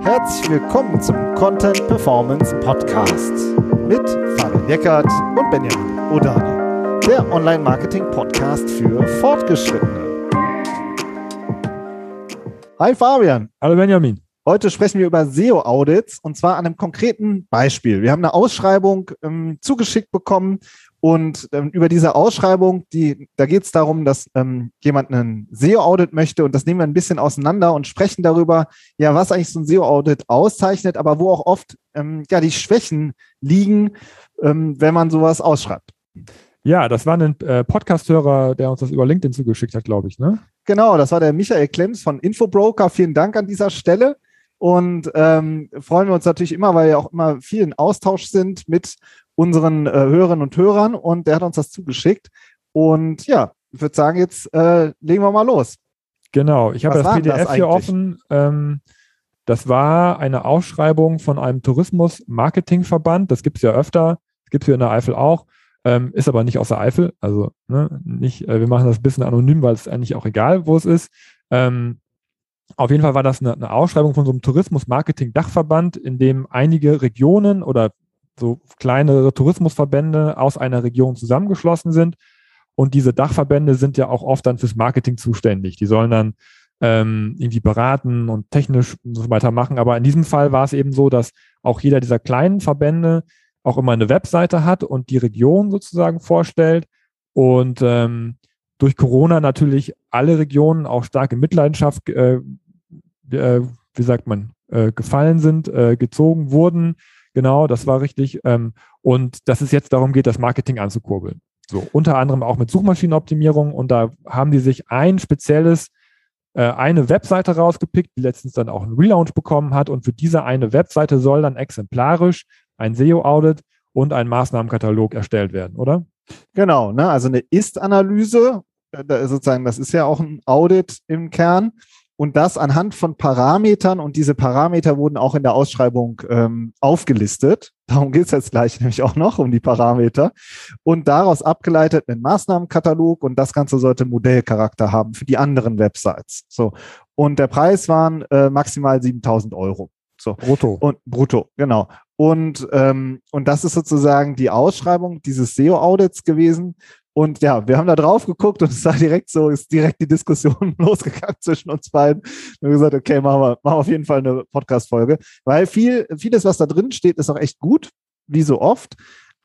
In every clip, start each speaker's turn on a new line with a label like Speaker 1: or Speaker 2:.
Speaker 1: Herzlich willkommen zum Content Performance Podcast mit Fabian Eckert und Benjamin Odani, der Online-Marketing-Podcast für Fortgeschrittene. Hi Fabian.
Speaker 2: Hallo Benjamin.
Speaker 1: Heute sprechen wir über SEO-Audits und zwar an einem konkreten Beispiel. Wir haben eine Ausschreibung ähm, zugeschickt bekommen und ähm, über diese Ausschreibung, die, da geht es darum, dass ähm, jemand einen SEO-Audit möchte und das nehmen wir ein bisschen auseinander und sprechen darüber, ja, was eigentlich so ein SEO-Audit auszeichnet, aber wo auch oft ähm, ja die Schwächen liegen, ähm, wenn man sowas ausschreibt.
Speaker 2: Ja, das war ein äh, Podcast-Hörer, der uns das über LinkedIn zugeschickt hat, glaube ich, ne?
Speaker 1: Genau, das war der Michael Klemms von Infobroker. Vielen Dank an dieser Stelle. Und ähm, freuen wir uns natürlich immer, weil wir auch immer viel in Austausch sind mit unseren äh, Hörerinnen und Hörern. Und der hat uns das zugeschickt. Und ja, ich würde sagen, jetzt äh, legen wir mal los.
Speaker 2: Genau, ich habe das PDF das hier offen. Ähm, das war eine Ausschreibung von einem Tourismus-Marketing-Verband. Das gibt es ja öfter. Das gibt es hier in der Eifel auch. Ähm, ist aber nicht aus der Eifel. Also ne, nicht, äh, wir machen das ein bisschen anonym, weil es eigentlich auch egal, wo es ist. Ähm, auf jeden Fall war das eine, eine Ausschreibung von so einem Tourismus-Marketing-Dachverband, in dem einige Regionen oder so kleinere Tourismusverbände aus einer Region zusammengeschlossen sind. Und diese Dachverbände sind ja auch oft dann fürs Marketing zuständig. Die sollen dann ähm, irgendwie beraten und technisch und so weiter machen. Aber in diesem Fall war es eben so, dass auch jeder dieser kleinen Verbände auch immer eine Webseite hat und die Region sozusagen vorstellt. Und ähm, durch Corona natürlich alle Regionen auch stark in Mitleidenschaft, äh, äh, wie sagt man, äh, gefallen sind, äh, gezogen wurden. Genau, das war richtig. Ähm, und dass es jetzt darum geht, das Marketing anzukurbeln. So, unter anderem auch mit Suchmaschinenoptimierung. Und da haben die sich ein spezielles, äh, eine Webseite rausgepickt, die letztens dann auch einen Relaunch bekommen hat. Und für diese eine Webseite soll dann exemplarisch ein SEO-Audit und ein Maßnahmenkatalog erstellt werden, oder?
Speaker 1: Genau, ne? also eine Ist-Analyse, äh, sozusagen, das ist ja auch ein Audit im Kern. Und das anhand von Parametern und diese Parameter wurden auch in der Ausschreibung ähm, aufgelistet. Darum geht es jetzt gleich nämlich auch noch um die Parameter. Und daraus abgeleitet einen Maßnahmenkatalog und das Ganze sollte Modellcharakter haben für die anderen Websites. So. Und der Preis waren äh, maximal 7000 Euro. So.
Speaker 2: Brutto.
Speaker 1: Und brutto, genau. Und, ähm, und das ist sozusagen die Ausschreibung dieses SEO-Audits gewesen. Und ja, wir haben da drauf geguckt und es war direkt so, ist direkt die Diskussion losgegangen zwischen uns beiden. Wir haben gesagt, okay, machen wir, machen wir auf jeden Fall eine Podcast-Folge. Weil viel, vieles, was da drin steht, ist auch echt gut, wie so oft.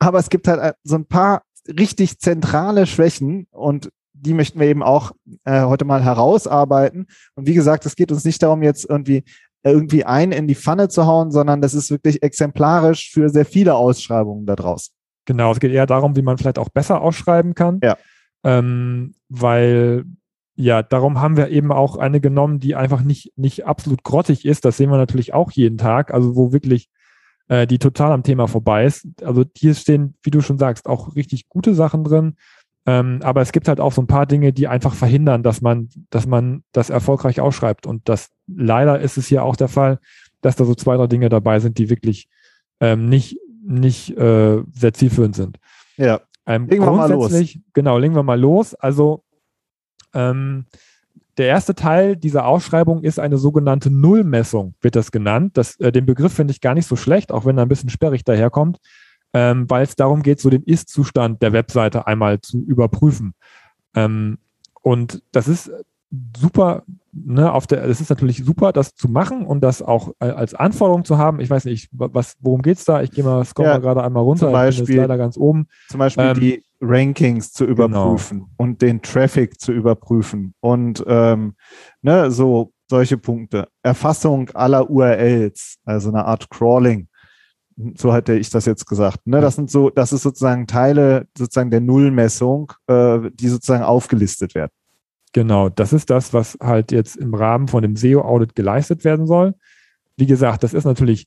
Speaker 1: Aber es gibt halt so ein paar richtig zentrale Schwächen und die möchten wir eben auch äh, heute mal herausarbeiten. Und wie gesagt, es geht uns nicht darum, jetzt irgendwie irgendwie ein in die Pfanne zu hauen, sondern das ist wirklich exemplarisch für sehr viele Ausschreibungen da draußen.
Speaker 2: Genau, es geht eher darum, wie man vielleicht auch besser ausschreiben kann.
Speaker 1: Ja.
Speaker 2: Ähm, weil, ja, darum haben wir eben auch eine genommen, die einfach nicht, nicht absolut grottig ist. Das sehen wir natürlich auch jeden Tag. Also, wo wirklich äh, die total am Thema vorbei ist. Also, hier stehen, wie du schon sagst, auch richtig gute Sachen drin. Ähm, aber es gibt halt auch so ein paar Dinge, die einfach verhindern, dass man, dass man das erfolgreich ausschreibt. Und das leider ist es hier auch der Fall, dass da so zwei, drei Dinge dabei sind, die wirklich ähm, nicht, nicht äh, sehr zielführend sind.
Speaker 1: Ja.
Speaker 2: Ähm, legen wir mal los. Genau, legen wir mal los. Also ähm, der erste Teil dieser Ausschreibung ist eine sogenannte Nullmessung, wird das genannt. Das, äh, den Begriff finde ich gar nicht so schlecht, auch wenn er ein bisschen sperrig daherkommt ähm, weil es darum geht, so den Ist-Zustand der Webseite einmal zu überprüfen. Ähm, und das ist super, ne, auf der, das ist natürlich super, das zu machen und das auch als Anforderung zu haben. Ich weiß nicht, was, worum geht's da? Ich gehe mal, scroll ja, mal gerade einmal runter.
Speaker 1: Zum Beispiel,
Speaker 2: leider ganz oben.
Speaker 1: Zum Beispiel ähm, die Rankings zu genau. überprüfen genau. und den Traffic zu überprüfen und ähm, ne, so solche Punkte. Erfassung aller URLs, also eine Art Crawling so hätte ich das jetzt gesagt. Ne? Das sind so, das ist sozusagen Teile sozusagen der Nullmessung, äh, die sozusagen aufgelistet werden.
Speaker 2: Genau, das ist das, was halt jetzt im Rahmen von dem SEO-Audit geleistet werden soll. Wie gesagt, das ist natürlich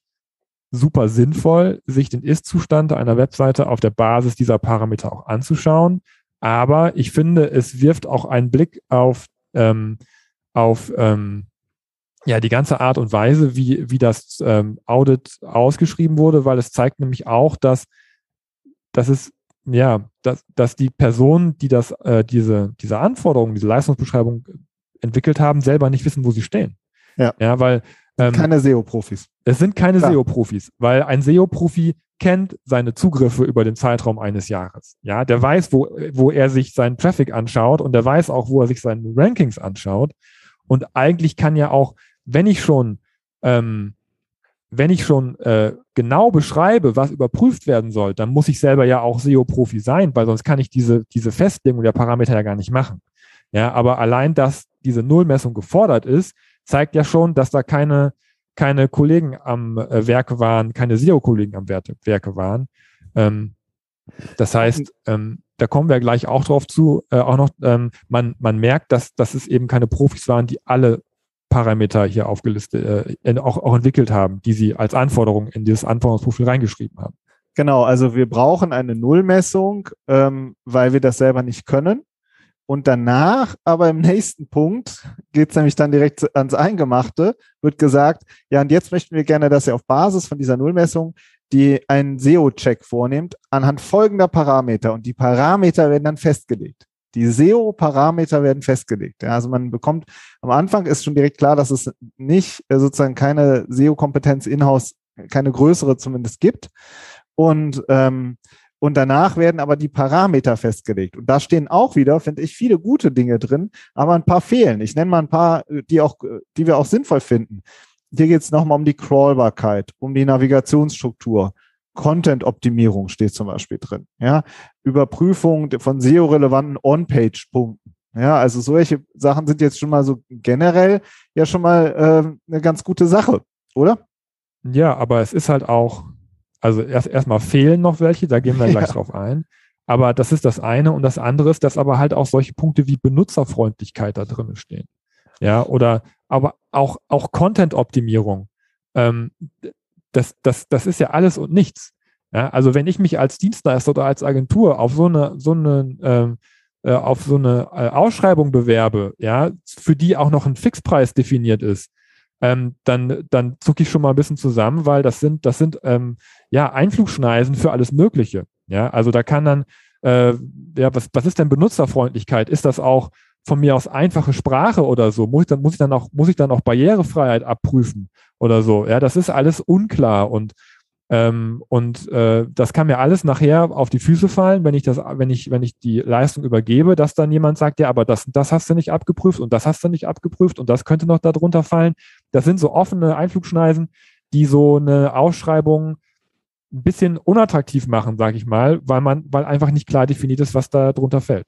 Speaker 2: super sinnvoll, sich den Ist-Zustand einer Webseite auf der Basis dieser Parameter auch anzuschauen. Aber ich finde, es wirft auch einen Blick auf, ähm, auf ähm, ja, die ganze Art und Weise, wie, wie das ähm, Audit ausgeschrieben wurde, weil es zeigt nämlich auch, dass, dass es, ja, dass, dass die Personen, die das, äh, diese, diese Anforderungen, diese Leistungsbeschreibung entwickelt haben, selber nicht wissen, wo sie stehen. Ja, ja weil
Speaker 1: ähm, keine SEO-Profis.
Speaker 2: Es sind keine SEO-Profis, weil ein SEO-Profi kennt seine Zugriffe über den Zeitraum eines Jahres. Ja, der weiß, wo, wo er sich seinen Traffic anschaut und der weiß auch, wo er sich seine Rankings anschaut. Und eigentlich kann ja auch, wenn ich schon, ähm, wenn ich schon äh, genau beschreibe, was überprüft werden soll, dann muss ich selber ja auch SEO-Profi sein, weil sonst kann ich diese, diese Festlegung der Parameter ja gar nicht machen. Ja, aber allein, dass diese Nullmessung gefordert ist, zeigt ja schon, dass da keine, keine Kollegen am äh, Werke waren, keine SEO-Kollegen am Werte, Werke waren. Ähm, das heißt, ähm, da kommen wir gleich auch drauf zu, äh, auch noch, ähm, man, man merkt, dass, dass es eben keine Profis waren, die alle Parameter hier aufgelistet, äh, auch, auch entwickelt haben, die sie als Anforderung in dieses Anforderungsprofil reingeschrieben haben.
Speaker 1: Genau, also wir brauchen eine Nullmessung, ähm, weil wir das selber nicht können. Und danach, aber im nächsten Punkt, geht es nämlich dann direkt ans Eingemachte, wird gesagt, ja, und jetzt möchten wir gerne, dass ihr auf Basis von dieser Nullmessung die einen SEO-Check vornimmt anhand folgender Parameter. Und die Parameter werden dann festgelegt. Die SEO-Parameter werden festgelegt. Ja, also man bekommt, am Anfang ist schon direkt klar, dass es nicht äh, sozusagen keine SEO-Kompetenz in-house, keine größere zumindest gibt. Und ähm, und danach werden aber die Parameter festgelegt. Und da stehen auch wieder, finde ich, viele gute Dinge drin, aber ein paar fehlen. Ich nenne mal ein paar, die auch, die wir auch sinnvoll finden. Hier geht es nochmal um die Crawlbarkeit, um die Navigationsstruktur. Content-Optimierung steht zum Beispiel drin. Ja, Überprüfung von SEO-relevanten On-Page-Punkten. Ja, also solche Sachen sind jetzt schon mal so generell ja schon mal äh, eine ganz gute Sache, oder?
Speaker 2: Ja, aber es ist halt auch also erst erstmal fehlen noch welche, da gehen wir gleich ja. drauf ein. Aber das ist das eine und das andere ist, dass aber halt auch solche Punkte wie Benutzerfreundlichkeit da drin stehen. Ja, oder aber auch, auch Content-Optimierung. Ähm, das, das, das ist ja alles und nichts. Ja, also wenn ich mich als Dienstleister oder als Agentur auf so eine, so eine, ähm, äh, auf so eine äh, Ausschreibung bewerbe, ja, für die auch noch ein Fixpreis definiert ist, ähm, dann, dann zucke ich schon mal ein bisschen zusammen, weil das sind, das sind ähm, ja Einflugschneisen für alles Mögliche. Ja, also da kann dann, äh, ja, was, was ist denn Benutzerfreundlichkeit? Ist das auch von mir aus einfache Sprache oder so? Muss ich dann, muss ich dann auch, muss ich dann auch Barrierefreiheit abprüfen oder so? Ja, das ist alles unklar und ähm, und äh, das kann mir alles nachher auf die Füße fallen, wenn ich das, wenn ich, wenn ich die Leistung übergebe, dass dann jemand sagt, ja, aber das, das hast du nicht abgeprüft und das hast du nicht abgeprüft und das könnte noch darunter fallen. Das sind so offene Einflugschneisen, die so eine Ausschreibung ein bisschen unattraktiv machen, sage ich mal, weil man, weil einfach nicht klar definiert ist, was da drunter fällt.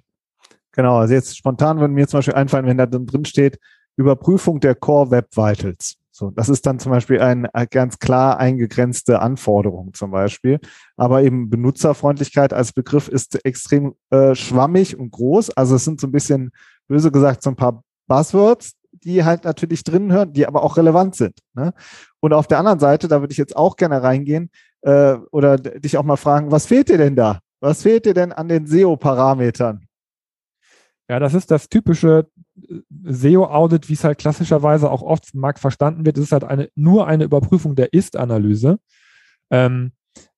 Speaker 1: Genau, also jetzt spontan würde mir zum Beispiel einfallen, wenn da drin steht, Überprüfung der Core Web Vitals. So, das ist dann zum Beispiel eine ganz klar eingegrenzte Anforderung zum Beispiel. Aber eben Benutzerfreundlichkeit als Begriff ist extrem äh, schwammig und groß. Also es sind so ein bisschen, böse gesagt, so ein paar Buzzwords, die halt natürlich drin hören, die aber auch relevant sind. Ne? Und auf der anderen Seite, da würde ich jetzt auch gerne reingehen äh, oder dich auch mal fragen, was fehlt dir denn da? Was fehlt dir denn an den SEO-Parametern?
Speaker 2: Ja, das ist das typische äh, SEO-Audit, wie es halt klassischerweise auch oft im verstanden wird. Ist halt eine, nur eine Überprüfung der Ist-Analyse, ähm,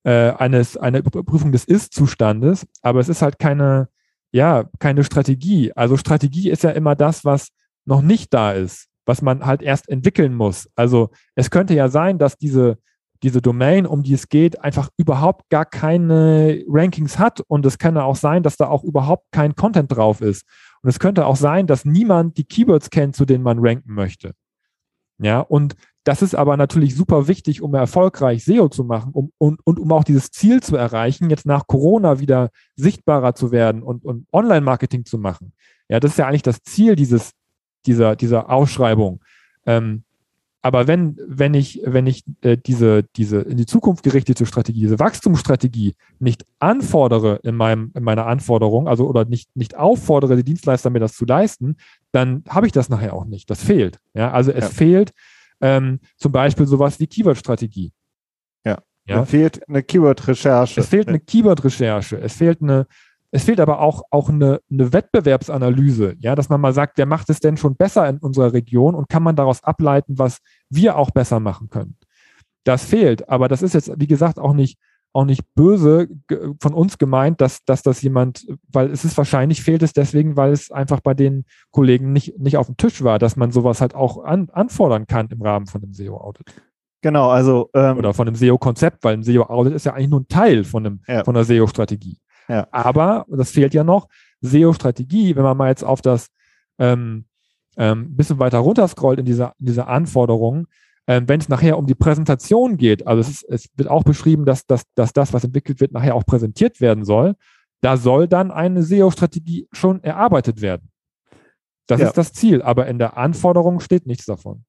Speaker 2: äh, eines, eine Überprüfung des Ist-Zustandes, aber es ist halt keine, ja, keine Strategie. Also Strategie ist ja immer das, was noch nicht da ist, was man halt erst entwickeln muss. Also es könnte ja sein, dass diese diese Domain, um die es geht, einfach überhaupt gar keine Rankings hat. Und es kann auch sein, dass da auch überhaupt kein Content drauf ist. Und es könnte auch sein, dass niemand die Keywords kennt, zu denen man ranken möchte. Ja, und das ist aber natürlich super wichtig, um erfolgreich SEO zu machen um, und, und um auch dieses Ziel zu erreichen, jetzt nach Corona wieder sichtbarer zu werden und, und Online-Marketing zu machen. Ja, das ist ja eigentlich das Ziel dieses, dieser, dieser Ausschreibung. Ähm, aber wenn, wenn ich, wenn ich äh, diese, diese in die Zukunft gerichtete Strategie, diese Wachstumsstrategie nicht anfordere in, meinem, in meiner Anforderung, also oder nicht, nicht auffordere, die Dienstleister mir das zu leisten, dann habe ich das nachher auch nicht. Das fehlt. Ja, also es ja. fehlt ähm, zum Beispiel sowas wie Keyword-Strategie.
Speaker 1: Ja. ja. Es fehlt eine Keyword-Recherche.
Speaker 2: Es fehlt eine Keyword-Recherche. Es fehlt eine, es fehlt aber auch, auch eine, eine Wettbewerbsanalyse, ja, dass man mal sagt, wer macht es denn schon besser in unserer Region und kann man daraus ableiten, was wir auch besser machen können. Das fehlt, aber das ist jetzt, wie gesagt, auch nicht auch nicht böse von uns gemeint, dass, dass das jemand, weil es ist wahrscheinlich fehlt es deswegen, weil es einfach bei den Kollegen nicht, nicht auf dem Tisch war, dass man sowas halt auch an, anfordern kann im Rahmen von einem SEO-Audit.
Speaker 1: Genau, also
Speaker 2: ähm, oder von einem SEO-Konzept, weil ein SEO-Audit ist ja eigentlich nur ein Teil von einem ja. von einer SEO-Strategie. Ja. Aber das fehlt ja noch SEO-Strategie, wenn man mal jetzt auf das ähm, ähm, bisschen weiter runterscrollt in dieser in dieser Anforderungen, ähm, wenn es nachher um die Präsentation geht, also es, ist, es wird auch beschrieben, dass, dass, dass das, was entwickelt wird, nachher auch präsentiert werden soll, da soll dann eine SEO-Strategie schon erarbeitet werden. Das ja. ist das Ziel, aber in der Anforderung steht nichts davon.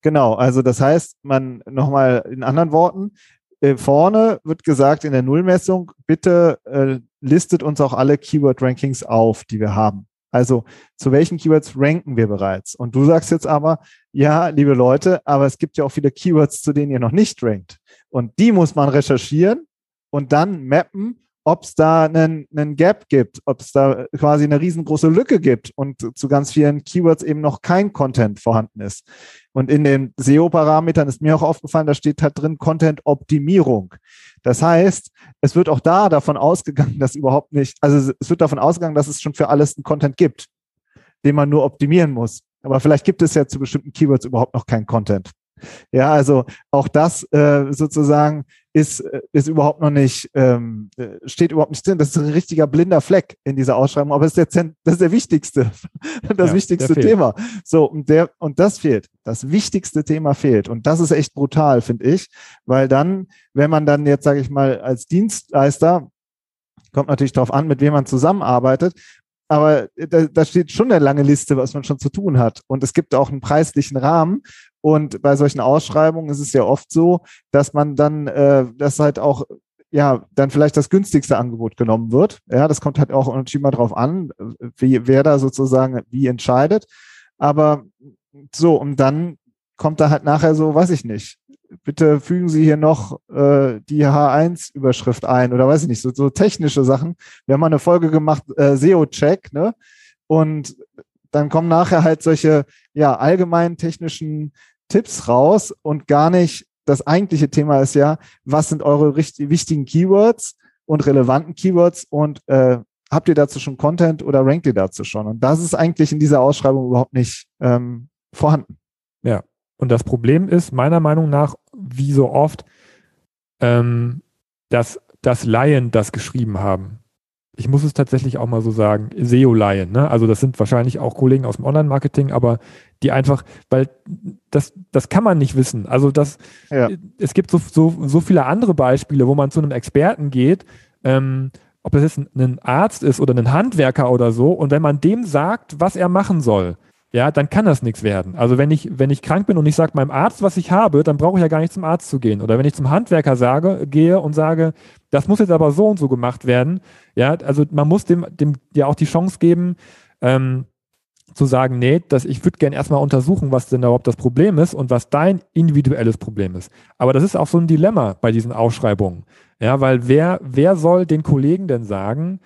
Speaker 1: Genau, also das heißt, man nochmal in anderen Worten, äh, vorne wird gesagt in der Nullmessung, bitte äh, listet uns auch alle Keyword-Rankings auf, die wir haben. Also zu welchen Keywords ranken wir bereits? Und du sagst jetzt aber, ja, liebe Leute, aber es gibt ja auch viele Keywords, zu denen ihr noch nicht rankt. Und die muss man recherchieren und dann mappen ob es da einen, einen Gap gibt, ob es da quasi eine riesengroße Lücke gibt und zu ganz vielen Keywords eben noch kein Content vorhanden ist. Und in den SEO-Parametern ist mir auch aufgefallen, da steht halt drin Content-Optimierung. Das heißt, es wird auch da davon ausgegangen, dass überhaupt nicht, also es wird davon ausgegangen, dass es schon für alles einen Content gibt, den man nur optimieren muss. Aber vielleicht gibt es ja zu bestimmten Keywords überhaupt noch keinen Content. Ja, also auch das äh, sozusagen ist, äh, ist überhaupt noch nicht, ähm, äh, steht überhaupt nicht drin. Das ist ein richtiger blinder Fleck in dieser Ausschreibung, aber ist der, das ist der wichtigste, das ja, wichtigste Thema. So, und der, und das fehlt. Das wichtigste Thema fehlt. Und das ist echt brutal, finde ich, weil dann, wenn man dann jetzt, sage ich mal, als Dienstleister kommt natürlich darauf an, mit wem man zusammenarbeitet aber da, da steht schon eine lange Liste, was man schon zu tun hat. Und es gibt auch einen preislichen Rahmen. Und bei solchen Ausschreibungen ist es ja oft so, dass man dann, äh, das halt auch ja, dann vielleicht das günstigste Angebot genommen wird. Ja, das kommt halt auch natürlich mal drauf an, wie, wer da sozusagen wie entscheidet. Aber so, und dann kommt da halt nachher so, weiß ich nicht, bitte fügen Sie hier noch äh, die H1-Überschrift ein oder weiß ich nicht, so, so technische Sachen. Wir haben mal eine Folge gemacht, äh, SEO-Check, ne? Und dann kommen nachher halt solche ja allgemeinen technischen Tipps raus und gar nicht das eigentliche Thema ist ja, was sind eure richtig, wichtigen Keywords und relevanten Keywords und äh, habt ihr dazu schon Content oder rankt ihr dazu schon? Und das ist eigentlich in dieser Ausschreibung überhaupt nicht ähm, vorhanden.
Speaker 2: Ja, und das Problem ist meiner Meinung nach, wie so oft, ähm, dass, dass Laien das geschrieben haben. Ich muss es tatsächlich auch mal so sagen, SEO-Laien. Ne? Also das sind wahrscheinlich auch Kollegen aus dem Online-Marketing, aber die einfach, weil das, das kann man nicht wissen. Also das, ja. es gibt so, so, so viele andere Beispiele, wo man zu einem Experten geht, ähm, ob das jetzt ein Arzt ist oder ein Handwerker oder so, und wenn man dem sagt, was er machen soll, ja, dann kann das nichts werden. Also wenn ich, wenn ich krank bin und ich sage meinem Arzt, was ich habe, dann brauche ich ja gar nicht zum Arzt zu gehen. Oder wenn ich zum Handwerker sage, gehe und sage, das muss jetzt aber so und so gemacht werden, ja, also man muss dem, dem ja auch die Chance geben, ähm, zu sagen, nee, dass ich würde gerne erstmal untersuchen, was denn überhaupt das Problem ist und was dein individuelles Problem ist. Aber das ist auch so ein Dilemma bei diesen Ausschreibungen. Ja, weil wer, wer soll den Kollegen denn sagen,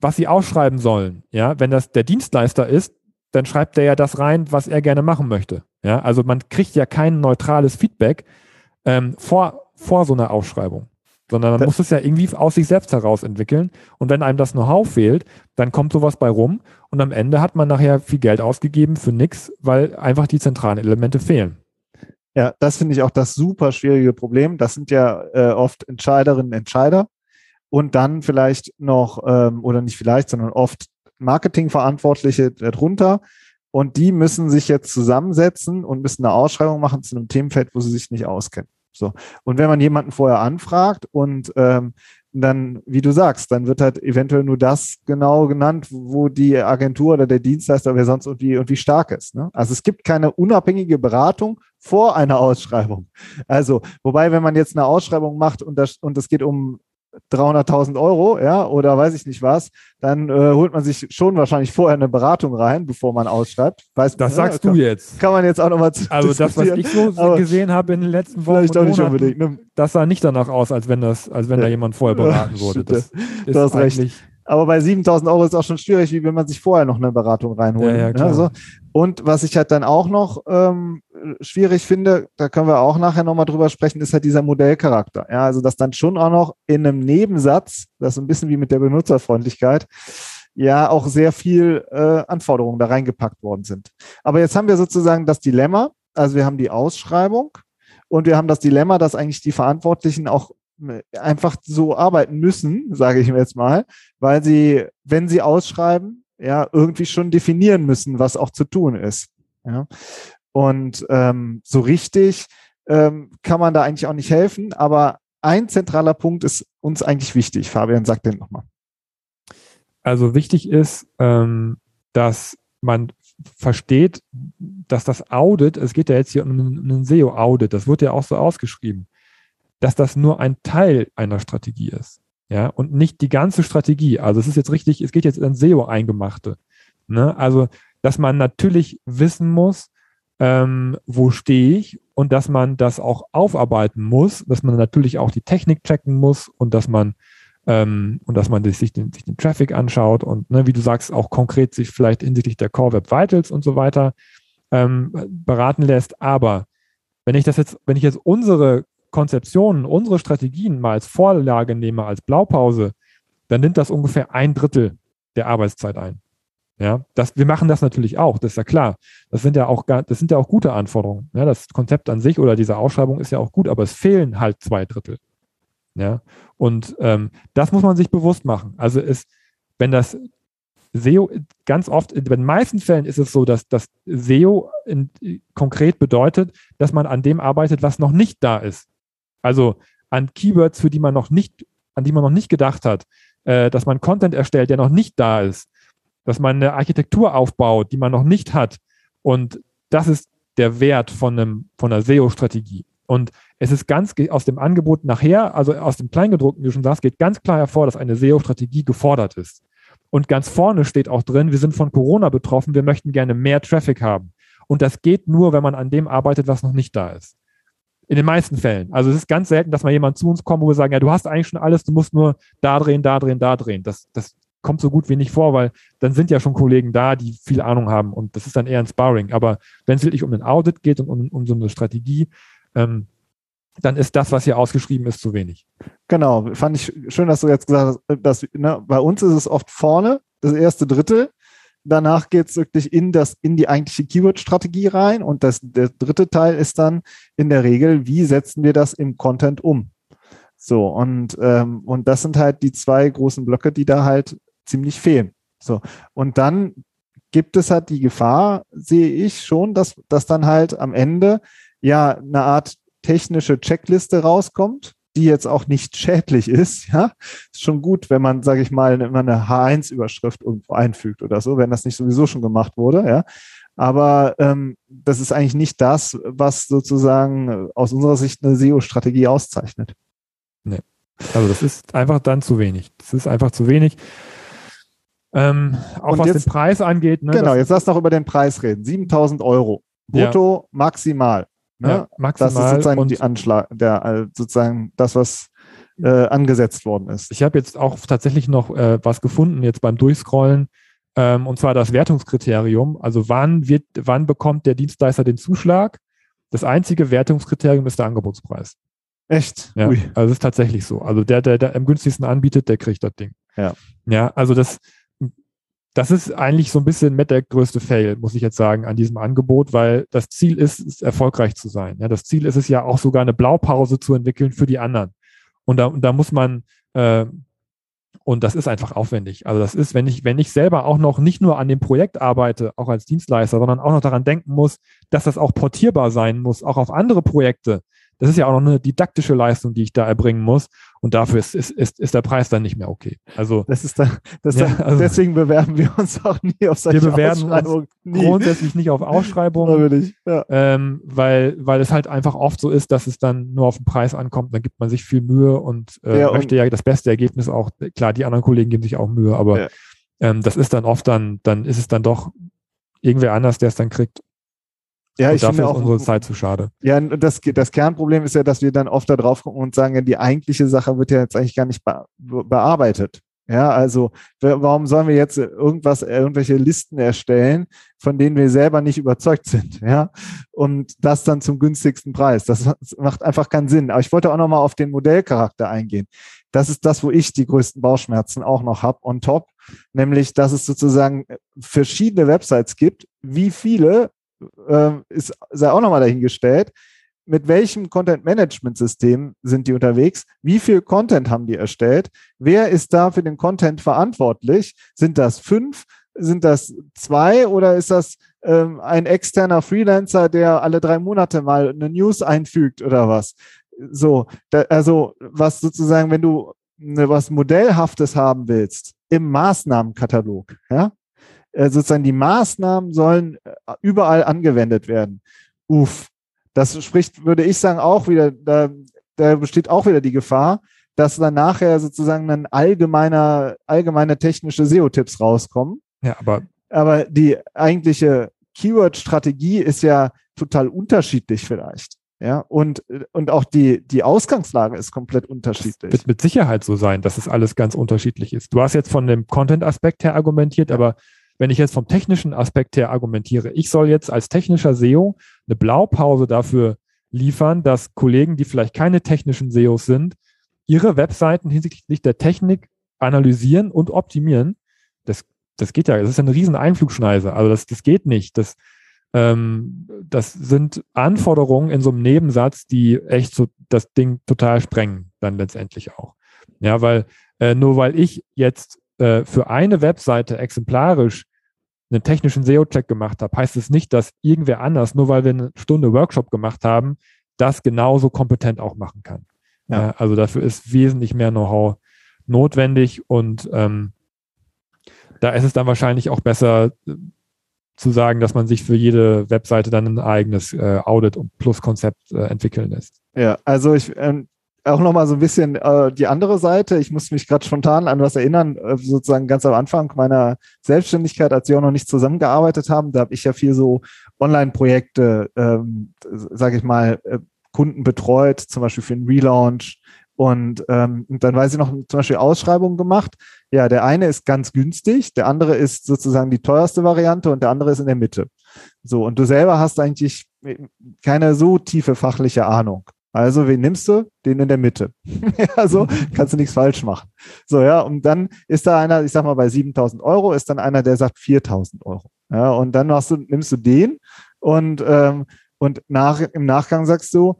Speaker 2: was sie ausschreiben sollen? Ja, wenn das der Dienstleister ist, dann schreibt er ja das rein, was er gerne machen möchte. Ja, also man kriegt ja kein neutrales Feedback ähm, vor, vor so einer Ausschreibung, sondern man das muss es ja irgendwie aus sich selbst heraus entwickeln. Und wenn einem das Know-how fehlt, dann kommt sowas bei rum und am Ende hat man nachher viel Geld ausgegeben für nichts, weil einfach die zentralen Elemente fehlen.
Speaker 1: Ja, das finde ich auch das super schwierige Problem. Das sind ja äh, oft Entscheiderinnen, Entscheider und dann vielleicht noch, ähm, oder nicht vielleicht, sondern oft Marketingverantwortliche darunter. Und die müssen sich jetzt zusammensetzen und müssen eine Ausschreibung machen zu einem Themenfeld, wo sie sich nicht auskennen. So. Und wenn man jemanden vorher anfragt und ähm, dann, wie du sagst, dann wird halt eventuell nur das genau genannt, wo die Agentur oder der Dienstleister, wer sonst irgendwie, irgendwie stark ist. Ne? Also es gibt keine unabhängige Beratung vor einer Ausschreibung. Also, wobei, wenn man jetzt eine Ausschreibung macht und das, und es geht um 300.000 Euro, ja, oder weiß ich nicht was, dann äh, holt man sich schon wahrscheinlich vorher eine Beratung rein, bevor man ausschreibt.
Speaker 2: Weiß, das sagst
Speaker 1: kann,
Speaker 2: du jetzt.
Speaker 1: Kann man jetzt auch nochmal
Speaker 2: Also das, was ich so gesehen habe in den letzten Wochen,
Speaker 1: vielleicht auch nicht Monaten, unbedingt, ne?
Speaker 2: das sah nicht danach aus, als wenn das, als wenn ja. da jemand vorher beraten wurde. Das
Speaker 1: du hast recht. Aber bei 7000 Euro ist auch schon schwierig, wie wenn man sich vorher noch eine Beratung reinholt. Ja, ja, ne? Also, und was ich halt dann auch noch ähm, schwierig finde, da können wir auch nachher nochmal drüber sprechen, ist halt dieser Modellcharakter. Ja, also dass dann schon auch noch in einem Nebensatz, das ist ein bisschen wie mit der Benutzerfreundlichkeit, ja auch sehr viel äh, Anforderungen da reingepackt worden sind. Aber jetzt haben wir sozusagen das Dilemma, also wir haben die Ausschreibung und wir haben das Dilemma, dass eigentlich die Verantwortlichen auch äh, einfach so arbeiten müssen, sage ich mir jetzt mal, weil sie, wenn sie ausschreiben, ja, irgendwie schon definieren müssen, was auch zu tun ist. Ja. Und ähm, so richtig ähm, kann man da eigentlich auch nicht helfen, aber ein zentraler Punkt ist uns eigentlich wichtig. Fabian, sag den nochmal.
Speaker 2: Also wichtig ist, ähm, dass man versteht, dass das Audit, es geht ja jetzt hier um einen SEO-Audit, das wird ja auch so ausgeschrieben, dass das nur ein Teil einer Strategie ist. Ja, und nicht die ganze Strategie. Also es ist jetzt richtig, es geht jetzt an SEO-Eingemachte. Ne? Also, dass man natürlich wissen muss, ähm, wo stehe ich und dass man das auch aufarbeiten muss, dass man natürlich auch die Technik checken muss und dass man ähm, und dass man sich den, sich den Traffic anschaut und ne, wie du sagst, auch konkret sich vielleicht hinsichtlich der Core Web Vitals und so weiter ähm, beraten lässt. Aber wenn ich das jetzt, wenn ich jetzt unsere Konzeptionen, unsere Strategien mal als Vorlage nehme, als Blaupause, dann nimmt das ungefähr ein Drittel der Arbeitszeit ein. Ja, das, wir machen das natürlich auch, das ist ja klar. Das sind ja auch, das sind ja auch gute Anforderungen. Ja, das Konzept an sich oder diese Ausschreibung ist ja auch gut, aber es fehlen halt zwei Drittel. Ja, und ähm, das muss man sich bewusst machen. Also ist, wenn das SEO ganz oft, in den meisten Fällen ist es so, dass das SEO in, konkret bedeutet, dass man an dem arbeitet, was noch nicht da ist. Also an Keywords, für die man noch nicht, an die man noch nicht gedacht hat, äh, dass man Content erstellt, der noch nicht da ist, dass man eine Architektur aufbaut, die man noch nicht hat. Und das ist der Wert von, einem, von einer SEO-Strategie. Und es ist ganz aus dem Angebot nachher, also aus dem Kleingedruckten, wie du schon sagst, geht ganz klar hervor, dass eine SEO-Strategie gefordert ist. Und ganz vorne steht auch drin, wir sind von Corona betroffen, wir möchten gerne mehr Traffic haben. Und das geht nur, wenn man an dem arbeitet, was noch nicht da ist. In den meisten Fällen. Also es ist ganz selten, dass mal jemand zu uns kommt, wo wir sagen, ja, du hast eigentlich schon alles, du musst nur da drehen, da drehen, da drehen. Das, das kommt so gut wie nicht vor, weil dann sind ja schon Kollegen da, die viel Ahnung haben und das ist dann eher ein Sparring. Aber wenn es wirklich um ein Audit geht und um, um so eine Strategie, ähm, dann ist das, was hier ausgeschrieben ist, zu wenig.
Speaker 1: Genau, fand ich schön, dass du jetzt gesagt hast, dass, ne, bei uns ist es oft vorne, das erste Drittel. Danach geht es wirklich in, das, in die eigentliche Keyword-Strategie rein und das, der dritte Teil ist dann in der Regel, wie setzen wir das im Content um? So, und, ähm, und das sind halt die zwei großen Blöcke, die da halt ziemlich fehlen. So, und dann gibt es halt die Gefahr, sehe ich schon, dass, dass dann halt am Ende ja eine Art technische Checkliste rauskommt, die jetzt auch nicht schädlich ist, ja, ist schon gut, wenn man, sage ich mal, immer eine H1-Überschrift irgendwo einfügt oder so, wenn das nicht sowieso schon gemacht wurde, ja. Aber ähm, das ist eigentlich nicht das, was sozusagen aus unserer Sicht eine SEO-Strategie auszeichnet.
Speaker 2: Nee. Also das ist einfach dann zu wenig. Das ist einfach zu wenig. Ähm, auch Und was jetzt, den Preis angeht.
Speaker 1: Ne, genau, jetzt lass noch über den Preis reden. 7000 Euro. Brutto ja. maximal. Ne? Ja, maximal. Das ist sozusagen die Anschlag, der, äh, sozusagen das, was äh, angesetzt worden ist.
Speaker 2: Ich habe jetzt auch tatsächlich noch äh, was gefunden, jetzt beim Durchscrollen, ähm, und zwar das Wertungskriterium. Also wann wird, wann bekommt der Dienstleister den Zuschlag? Das einzige Wertungskriterium ist der Angebotspreis.
Speaker 1: Echt?
Speaker 2: Ja, Ui. also es ist tatsächlich so. Also der, der, der am günstigsten anbietet, der kriegt das Ding.
Speaker 1: Ja.
Speaker 2: Ja, also das, das ist eigentlich so ein bisschen mit der größte Fail, muss ich jetzt sagen, an diesem Angebot, weil das Ziel ist, ist erfolgreich zu sein. Ja, das Ziel ist es ja auch sogar eine Blaupause zu entwickeln für die anderen. Und da, und da muss man, äh, und das ist einfach aufwendig. Also das ist, wenn ich, wenn ich selber auch noch nicht nur an dem Projekt arbeite, auch als Dienstleister, sondern auch noch daran denken muss, dass das auch portierbar sein muss, auch auf andere Projekte, das ist ja auch noch eine didaktische Leistung, die ich da erbringen muss. Und dafür ist, ist, ist, ist der Preis dann nicht mehr okay. Also
Speaker 1: das ist dann, das ja, also, deswegen bewerben wir uns auch nie auf solche
Speaker 2: Wir bewerben uns grundsätzlich nicht auf Ausschreibungen, ja. ähm, weil, weil es halt einfach oft so ist, dass es dann nur auf den Preis ankommt. Dann gibt man sich viel Mühe und äh, ja, möchte ja das beste Ergebnis auch. Klar, die anderen Kollegen geben sich auch Mühe, aber ähm, das ist dann oft dann, dann ist es dann doch irgendwer anders, der es dann kriegt.
Speaker 1: Ja, und ich dafür
Speaker 2: finde auch unsere Zeit zu schade.
Speaker 1: Ja, das, das Kernproblem ist ja, dass wir dann oft da drauf gucken und sagen, ja, die eigentliche Sache wird ja jetzt eigentlich gar nicht be bearbeitet. Ja, also warum sollen wir jetzt irgendwas, irgendwelche Listen erstellen, von denen wir selber nicht überzeugt sind, ja? Und das dann zum günstigsten Preis. Das macht einfach keinen Sinn. Aber ich wollte auch nochmal auf den Modellcharakter eingehen. Das ist das, wo ich die größten Bauchschmerzen auch noch habe on top, nämlich, dass es sozusagen verschiedene Websites gibt. Wie viele äh, ist sei auch nochmal dahingestellt mit welchem Content-Management-System sind die unterwegs? Wie viel Content haben die erstellt? Wer ist da für den Content verantwortlich? Sind das fünf? Sind das zwei oder ist das ähm, ein externer Freelancer, der alle drei Monate mal eine News einfügt oder was? So, da, also was sozusagen, wenn du ne, was Modellhaftes haben willst im Maßnahmenkatalog, ja, sozusagen die Maßnahmen sollen äh, überall angewendet werden. Uff, das spricht, würde ich sagen, auch wieder, da, da besteht auch wieder die Gefahr, dass dann nachher sozusagen ein allgemeiner, allgemeine technische SEO-Tipps rauskommen.
Speaker 2: Ja, aber.
Speaker 1: Aber die eigentliche Keyword-Strategie ist ja total unterschiedlich vielleicht. Ja, und, und auch die, die Ausgangslage ist komplett unterschiedlich. Das
Speaker 2: wird mit Sicherheit so sein, dass es alles ganz unterschiedlich ist. Du hast jetzt von dem Content-Aspekt her argumentiert, aber wenn ich jetzt vom technischen Aspekt her argumentiere, ich soll jetzt als technischer SEO eine Blaupause dafür liefern, dass Kollegen, die vielleicht keine technischen SEOs sind, ihre Webseiten hinsichtlich der Technik analysieren und optimieren. Das, das geht ja, das ist eine riesen Einflugschneise. Also das, das geht nicht. Das, ähm, das sind Anforderungen in so einem Nebensatz, die echt so das Ding total sprengen, dann letztendlich auch. Ja, weil äh, nur weil ich jetzt äh, für eine Webseite exemplarisch einen technischen SEO-Check gemacht habe, heißt es nicht, dass irgendwer anders, nur weil wir eine Stunde Workshop gemacht haben, das genauso kompetent auch machen kann. Ja. Äh, also dafür ist wesentlich mehr Know-how notwendig und ähm, da ist es dann wahrscheinlich auch besser äh, zu sagen, dass man sich für jede Webseite dann ein eigenes äh, Audit und Plus-Konzept entwickeln lässt.
Speaker 1: Ja, also ich, ähm, auch nochmal so ein bisschen äh, die andere Seite. Ich muss mich gerade spontan an was erinnern, äh, sozusagen ganz am Anfang meiner Selbstständigkeit, als wir auch noch nicht zusammengearbeitet haben. Da habe ich ja viel so Online-Projekte, ähm, sage ich mal, äh, Kunden betreut, zum Beispiel für einen Relaunch. Und, ähm, und dann weiß ich noch zum Beispiel Ausschreibungen gemacht. Ja, der eine ist ganz günstig, der andere ist sozusagen die teuerste Variante und der andere ist in der Mitte. So, und du selber hast eigentlich keine so tiefe fachliche Ahnung. Also, wen nimmst du? Den in der Mitte. also kannst du nichts falsch machen. So, ja, und dann ist da einer, ich sag mal, bei 7000 Euro ist dann einer, der sagt 4000 Euro. Ja, und dann machst du, nimmst du den und, ähm, und nach, im Nachgang sagst du,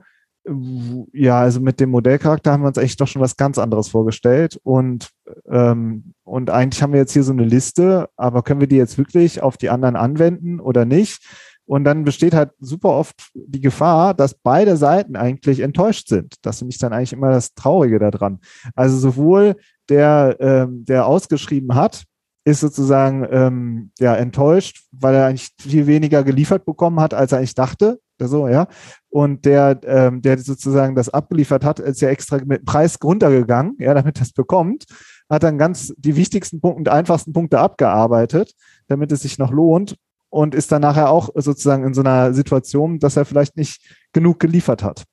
Speaker 1: ja, also mit dem Modellcharakter haben wir uns echt doch schon was ganz anderes vorgestellt und, ähm, und eigentlich haben wir jetzt hier so eine Liste, aber können wir die jetzt wirklich auf die anderen anwenden oder nicht? Und dann besteht halt super oft die Gefahr, dass beide Seiten eigentlich enttäuscht sind. Das finde ich dann eigentlich immer das Traurige daran. Also sowohl der, ähm, der ausgeschrieben hat, ist sozusagen ähm, ja enttäuscht, weil er eigentlich viel weniger geliefert bekommen hat, als er eigentlich dachte. So, ja. Und der, ähm, der sozusagen das abgeliefert hat, ist ja extra mit Preis runtergegangen, ja, damit das bekommt, hat dann ganz die wichtigsten Punkte und einfachsten Punkte abgearbeitet, damit es sich noch lohnt und ist dann nachher auch sozusagen in so einer Situation, dass er vielleicht nicht genug geliefert hat.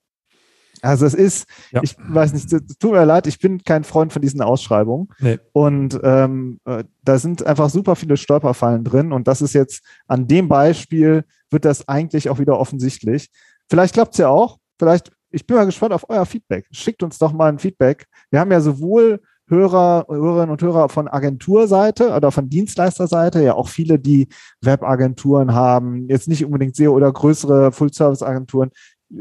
Speaker 1: Also es ist, ja. ich weiß nicht, tut mir leid, ich bin kein Freund von diesen Ausschreibungen. Nee. Und ähm, äh, da sind einfach super viele Stolperfallen drin. Und das ist jetzt an dem Beispiel, wird das eigentlich auch wieder offensichtlich. Vielleicht klappt es ja auch. Vielleicht, ich bin mal gespannt auf euer Feedback. Schickt uns doch mal ein Feedback. Wir haben ja sowohl Hörer, Hörerinnen und Hörer von Agenturseite oder von Dienstleisterseite, ja auch viele, die Webagenturen haben, jetzt nicht unbedingt SEO oder größere Full-Service-Agenturen.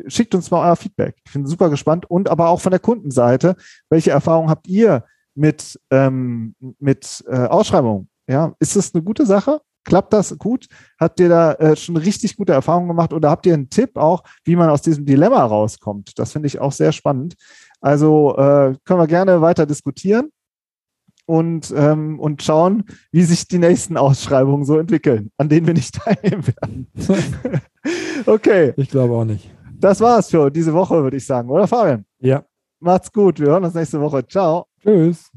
Speaker 1: Schickt uns mal euer Feedback. Ich bin super gespannt. Und aber auch von der Kundenseite, welche Erfahrungen habt ihr mit, ähm, mit äh, Ausschreibungen? Ja, ist das eine gute Sache? Klappt das gut? Habt ihr da äh, schon richtig gute Erfahrungen gemacht oder habt ihr einen Tipp auch, wie man aus diesem Dilemma rauskommt? Das finde ich auch sehr spannend. Also äh, können wir gerne weiter diskutieren und, ähm, und schauen, wie sich die nächsten Ausschreibungen so entwickeln, an denen wir nicht teilnehmen werden. okay.
Speaker 2: Ich glaube auch nicht.
Speaker 1: Das war's für diese Woche, würde ich sagen, oder Fabian?
Speaker 2: Ja.
Speaker 1: Macht's gut. Wir hören uns nächste Woche. Ciao.
Speaker 2: Tschüss.